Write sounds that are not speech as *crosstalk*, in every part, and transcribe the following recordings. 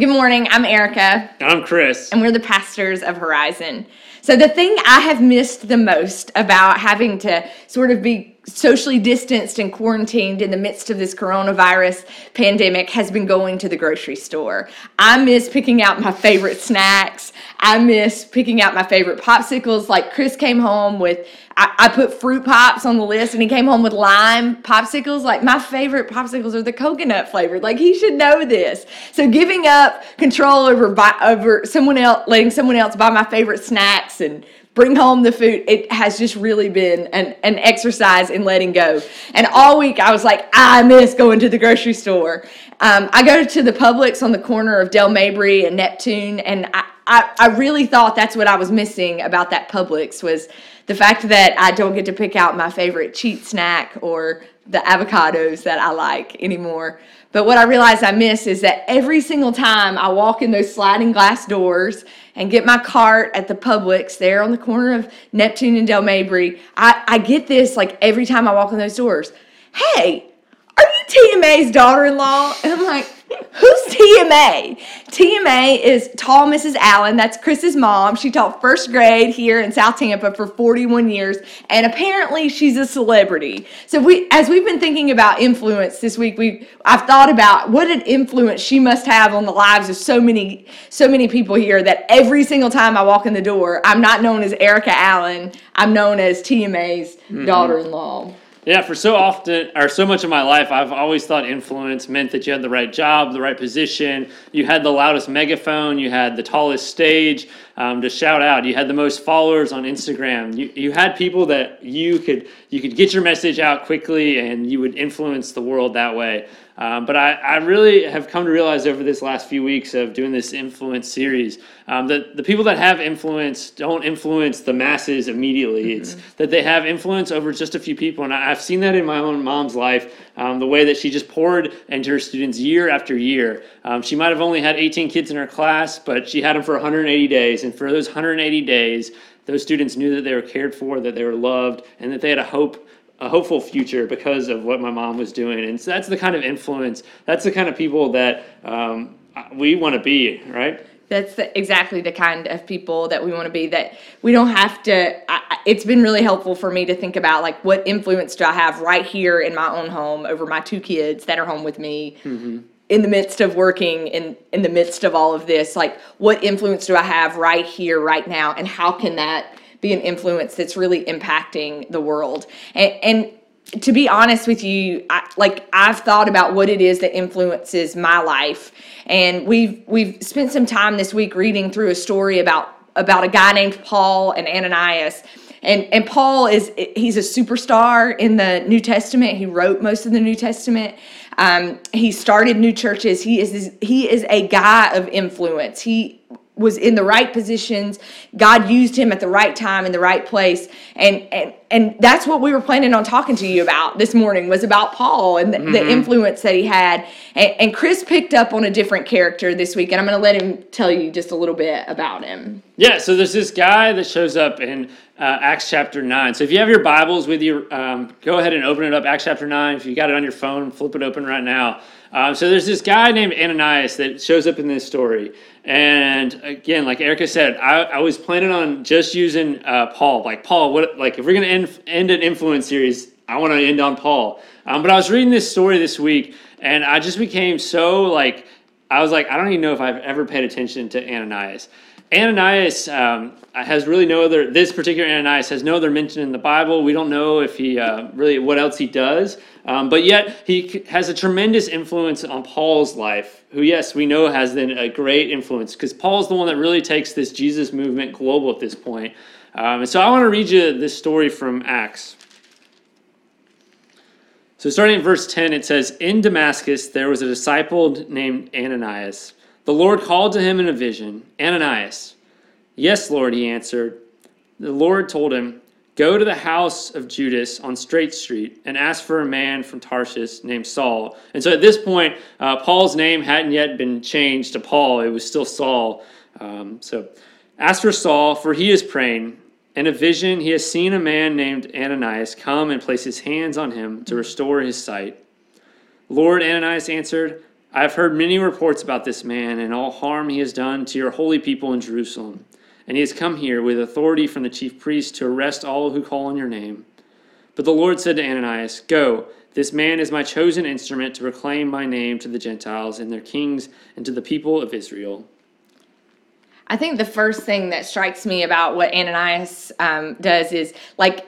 Good morning. I'm Erica. I'm Chris. And we're the pastors of Horizon. So, the thing I have missed the most about having to sort of be socially distanced and quarantined in the midst of this coronavirus pandemic has been going to the grocery store. I miss picking out my favorite snacks. I miss picking out my favorite popsicles. Like Chris came home with, I, I, put fruit pops on the list and he came home with lime popsicles. Like my favorite popsicles are the coconut flavored. Like he should know this. So giving up control over, over someone else, letting someone else buy my favorite snacks and bring home the food. It has just really been an, an exercise in letting go. And all week I was like, I miss going to the grocery store. Um, I go to the Publix on the corner of Dale Mabry and Neptune, and I, I, I really thought that's what I was missing about that Publix was the fact that I don't get to pick out my favorite cheat snack or the avocados that I like anymore. But what I realized I miss is that every single time I walk in those sliding glass doors and get my cart at the Publix there on the corner of Neptune and Dale Mabry, I, I get this like every time I walk in those doors. Hey, are you TMA's daughter in law? And I'm like, Who's TMA? TMA is Tall Mrs. Allen. That's Chris's mom. She taught first grade here in South Tampa for 41 years, and apparently she's a celebrity. So we, as we've been thinking about influence this week, we I've thought about what an influence she must have on the lives of so many, so many people here. That every single time I walk in the door, I'm not known as Erica Allen. I'm known as TMA's mm-hmm. daughter-in-law. Yeah, for so often, or so much of my life, I've always thought influence meant that you had the right job, the right position, you had the loudest megaphone, you had the tallest stage. Um, to shout out, you had the most followers on Instagram, you, you had people that you could you could get your message out quickly, and you would influence the world that way. Um, but I, I really have come to realize over this last few weeks of doing this influence series um, that the people that have influence don't influence the masses immediately. Mm-hmm. It's that they have influence over just a few people. And I, have seen that in my own mom's life, um, the way that she just poured into her students year after year. Um, she might have only had 18 kids in her class, but she had them for 180 days. And for those 180 days, those students knew that they were cared for, that they were loved, and that they had a hope a hopeful future because of what my mom was doing. And so that's the kind of influence, that's the kind of people that um, we want to be, right? That's the, exactly the kind of people that we want to be. That we don't have to. I, it's been really helpful for me to think about like what influence do I have right here in my own home over my two kids that are home with me. Mm-hmm in the midst of working in in the midst of all of this like what influence do i have right here right now and how can that be an influence that's really impacting the world. And, and to be honest with you, I, like I've thought about what it is that influences my life, and we've we've spent some time this week reading through a story about about a guy named Paul and Ananias. And and Paul is he's a superstar in the New Testament. He wrote most of the New Testament. Um, he started new churches. He is he is a guy of influence. He was in the right positions. God used him at the right time in the right place. And and and that's what we were planning on talking to you about this morning was about Paul and the, mm-hmm. the influence that he had. And, and, Chris picked up on a different character this week, and I'm going to let him tell you just a little bit about him. Yeah, so there's this guy that shows up in uh, Acts chapter 9. So if you have your Bibles with you, um, go ahead and open it up, Acts chapter 9. If you got it on your phone, flip it open right now. Um, so there's this guy named Ananias that shows up in this story. And again, like Erica said, I, I was planning on just using uh, Paul. Like Paul, what like if we're gonna end, end an influence series, I want to end on Paul. Um, but I was reading this story this week, and I just became so like I was like I don't even know if I've ever paid attention to Ananias. Ananias um, has really no other. This particular Ananias has no other mention in the Bible. We don't know if he uh, really what else he does, um, but yet he has a tremendous influence on Paul's life. Who, yes, we know has been a great influence because Paul's the one that really takes this Jesus movement global at this point. Um, and so I want to read you this story from Acts. So starting in verse ten, it says, "In Damascus there was a disciple named Ananias." The Lord called to him in a vision, Ananias. Yes, Lord, he answered. The Lord told him, Go to the house of Judas on Straight Street and ask for a man from Tarshish named Saul. And so at this point, uh, Paul's name hadn't yet been changed to Paul, it was still Saul. Um, so ask for Saul, for he is praying. In a vision, he has seen a man named Ananias come and place his hands on him to restore his sight. Lord, Ananias answered, I have heard many reports about this man and all harm he has done to your holy people in Jerusalem. And he has come here with authority from the chief priests to arrest all who call on your name. But the Lord said to Ananias, Go, this man is my chosen instrument to proclaim my name to the Gentiles and their kings and to the people of Israel. I think the first thing that strikes me about what Ananias um, does is like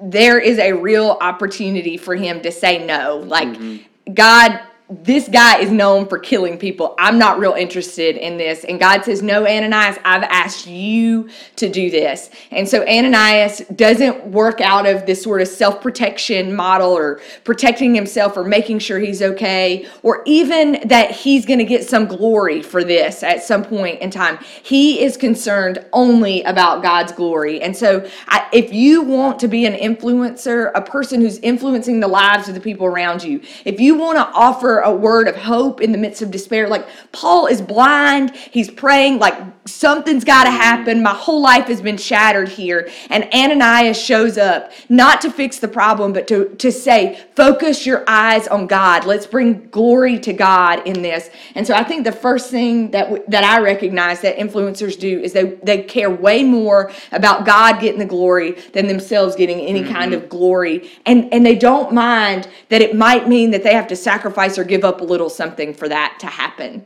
there is a real opportunity for him to say no. Like, mm-hmm. God this guy is known for killing people. I'm not real interested in this. And God says, No, Ananias, I've asked you to do this. And so Ananias doesn't work out of this sort of self protection model or protecting himself or making sure he's okay or even that he's going to get some glory for this at some point in time. He is concerned only about God's glory. And so I, if you want to be an influencer, a person who's influencing the lives of the people around you, if you want to offer a word of hope in the midst of despair. Like Paul is blind, he's praying, like something's got to happen. My whole life has been shattered here. And Ananias shows up not to fix the problem, but to, to say, focus your eyes on God. Let's bring glory to God in this. And so I think the first thing that, w- that I recognize that influencers do is they, they care way more about God getting the glory than themselves getting any mm-hmm. kind of glory. And, and they don't mind that it might mean that they have to sacrifice or give up a little something for that to happen.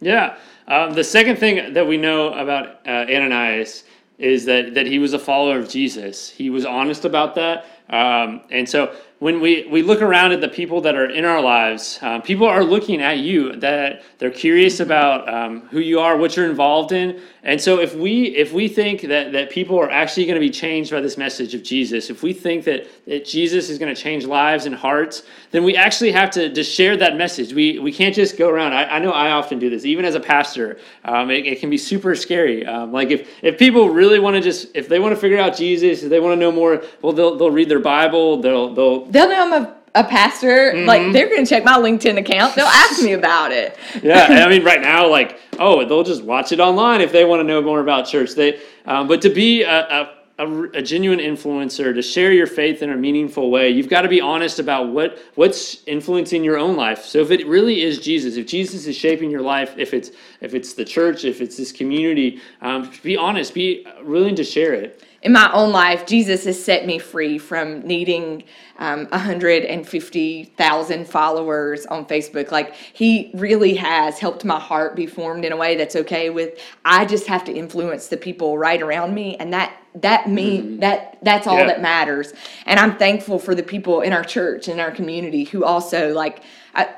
Yeah. Um, the second thing that we know about uh, Ananias is that, that he was a follower of Jesus. He was honest about that. Um, and so when we, we look around at the people that are in our lives, um, people are looking at you, that they're curious about um, who you are, what you're involved in. And so if we if we think that, that people are actually going to be changed by this message of Jesus, if we think that, that Jesus is going to change lives and hearts, then we actually have to, to share that message. We, we can't just go around. I, I know I often do this, even as a pastor. Um, it, it, can be super scary. Um, like if, if people really want to just, if they want to figure out Jesus, if they want to know more, well, they'll, they'll read their Bible, they'll, they'll, they'll know I'm a a pastor, mm-hmm. like they're going to check my LinkedIn account. They'll ask me about it. *laughs* yeah, I mean, right now, like, oh, they'll just watch it online if they want to know more about church. They, um, but to be a, a a, a, genuine influencer to share your faith in a meaningful way you've got to be honest about what what's influencing your own life so if it really is jesus if jesus is shaping your life if it's if it's the church if it's this community um, be honest be willing to share it in my own life, Jesus has set me free from needing um, 150,000 followers on Facebook. Like, He really has helped my heart be formed in a way that's okay with. I just have to influence the people right around me, and that that mean mm-hmm. that that's all yeah. that matters. And I'm thankful for the people in our church and our community who also like. I,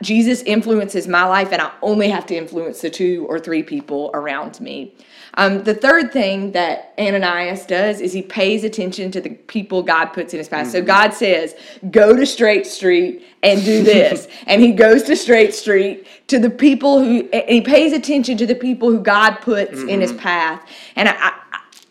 Jesus influences my life, and I only have to influence the two or three people around me. Um, the third thing that Ananias does is he pays attention to the people God puts in his path. Mm-hmm. So God says, Go to Straight Street and do this. *laughs* and he goes to Straight Street to the people who, and he pays attention to the people who God puts mm-hmm. in his mm-hmm. path. And I, I,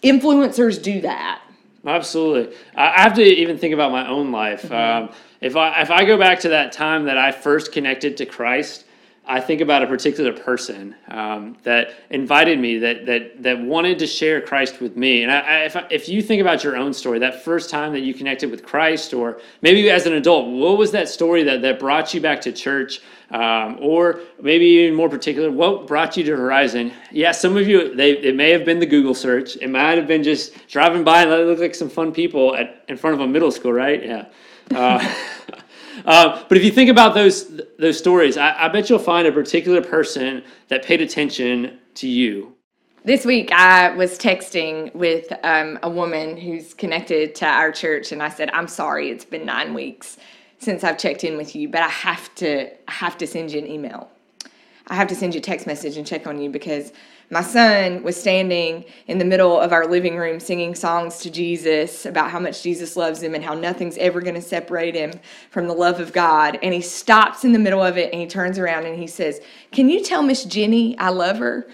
influencers do that. Absolutely. I have to even think about my own life. Mm-hmm. Um, if I if I go back to that time that I first connected to Christ, I think about a particular person um, that invited me, that that that wanted to share Christ with me. And I, I, if if you think about your own story, that first time that you connected with Christ, or maybe as an adult, what was that story that that brought you back to church? Um, or maybe even more particular, what brought you to Horizon? Yeah, some of you, they, it may have been the Google search. It might have been just driving by and it looked like some fun people at, in front of a middle school, right? Yeah. Uh, *laughs* uh, but if you think about those those stories, I, I bet you'll find a particular person that paid attention to you. This week, I was texting with um, a woman who's connected to our church, and I said, "I'm sorry, it's been nine weeks since I've checked in with you, but I have to I have to send you an email. I have to send you a text message and check on you because my son was standing in the middle of our living room singing songs to Jesus about how much Jesus loves him and how nothing's ever going to separate him from the love of God. And he stops in the middle of it and he turns around and he says, Can you tell Miss Jenny I love her?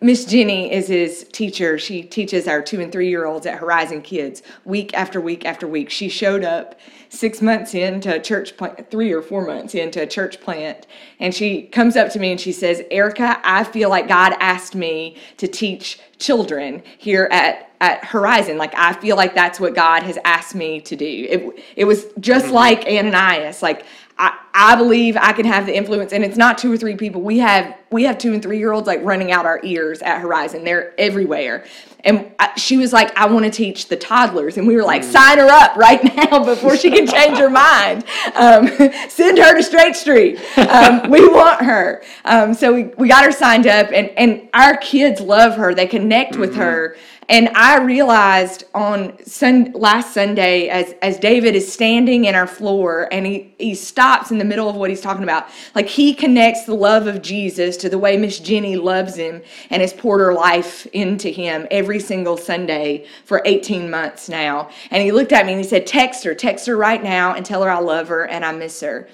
Miss Jenny is his teacher. She teaches our two and three year olds at Horizon Kids week after week after week. She showed up six months into a church plant, three or four months into a church plant, and she comes up to me and she says, Erica, I feel like God asked me to teach children here at at Horizon. Like I feel like that's what God has asked me to do. It, it was just mm-hmm. like Ananias. Like I, I believe I can have the influence, and it's not two or three people. We have we have two and three year olds like running out our ears at Horizon. They're everywhere, and I, she was like, "I want to teach the toddlers," and we were like, mm. "Sign her up right *laughs* now before she can change her mind. Um, *laughs* send her to Straight Street. Um, we want her." Um, so we, we got her signed up, and and our kids love her. They connect mm-hmm. with her. And I realized on sun, last Sunday, as, as David is standing in our floor and he, he stops in the middle of what he's talking about, like he connects the love of Jesus to the way Miss Jenny loves him and has poured her life into him every single Sunday for 18 months now. And he looked at me and he said, Text her, text her right now and tell her I love her and I miss her.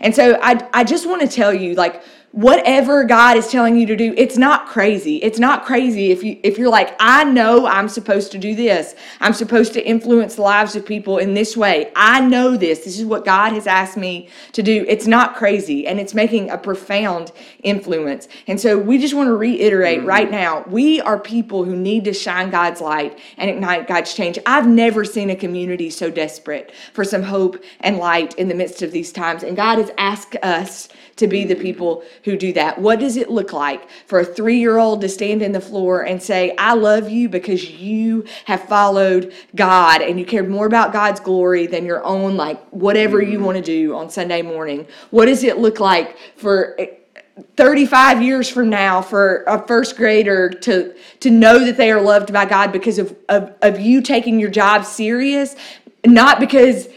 And so I, I just want to tell you, like, whatever God is telling you to do, it's not crazy. It's not crazy if you if you're like, I know I'm supposed to do this. I'm supposed to influence the lives of people in this way. I know this. This is what God has asked me to do. It's not crazy and it's making a profound influence. And so we just want to reiterate mm-hmm. right now, we are people who need to shine God's light and ignite God's change. I've never seen a community so desperate for some hope and light in the midst of these times. And God has asked us to be the people who do that. What does it look like for a three year old to stand in the floor and say, I love you because you have followed God and you cared more about God's glory than your own, like whatever you mm-hmm. want to do on Sunday morning? What does it look like for 35 years from now for a first grader to to know that they are loved by God because of, of, of you taking your job serious, not because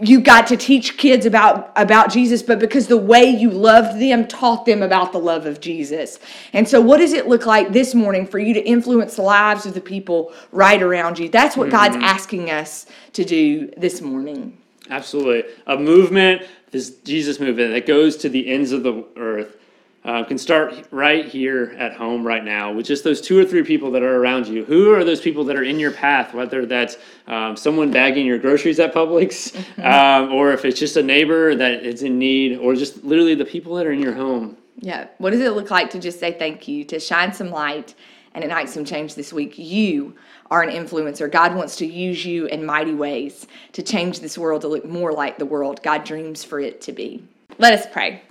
you got to teach kids about about Jesus but because the way you loved them taught them about the love of Jesus. And so what does it look like this morning for you to influence the lives of the people right around you? That's what mm-hmm. God's asking us to do this morning. Absolutely. A movement, this Jesus movement that goes to the ends of the earth uh, can start right here at home right now with just those two or three people that are around you. Who are those people that are in your path, whether that's um, someone bagging your groceries at Publix, *laughs* um, or if it's just a neighbor that is in need, or just literally the people that are in your home. Yeah. What does it look like to just say thank you, to shine some light and ignite some change this week? You are an influencer. God wants to use you in mighty ways to change this world to look more like the world God dreams for it to be. Let us pray.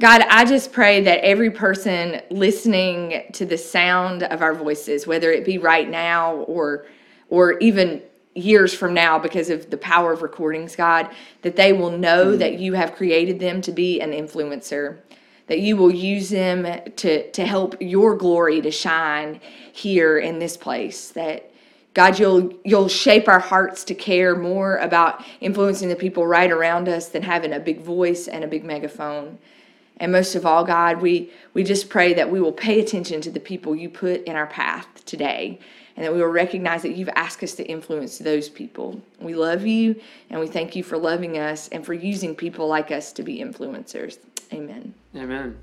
God, I just pray that every person listening to the sound of our voices, whether it be right now or or even years from now because of the power of recordings, God, that they will know mm-hmm. that you have created them to be an influencer, that you will use them to to help your glory to shine here in this place, that God, you'll you'll shape our hearts to care more about influencing the people right around us than having a big voice and a big megaphone. And most of all, God, we, we just pray that we will pay attention to the people you put in our path today and that we will recognize that you've asked us to influence those people. We love you and we thank you for loving us and for using people like us to be influencers. Amen. Amen.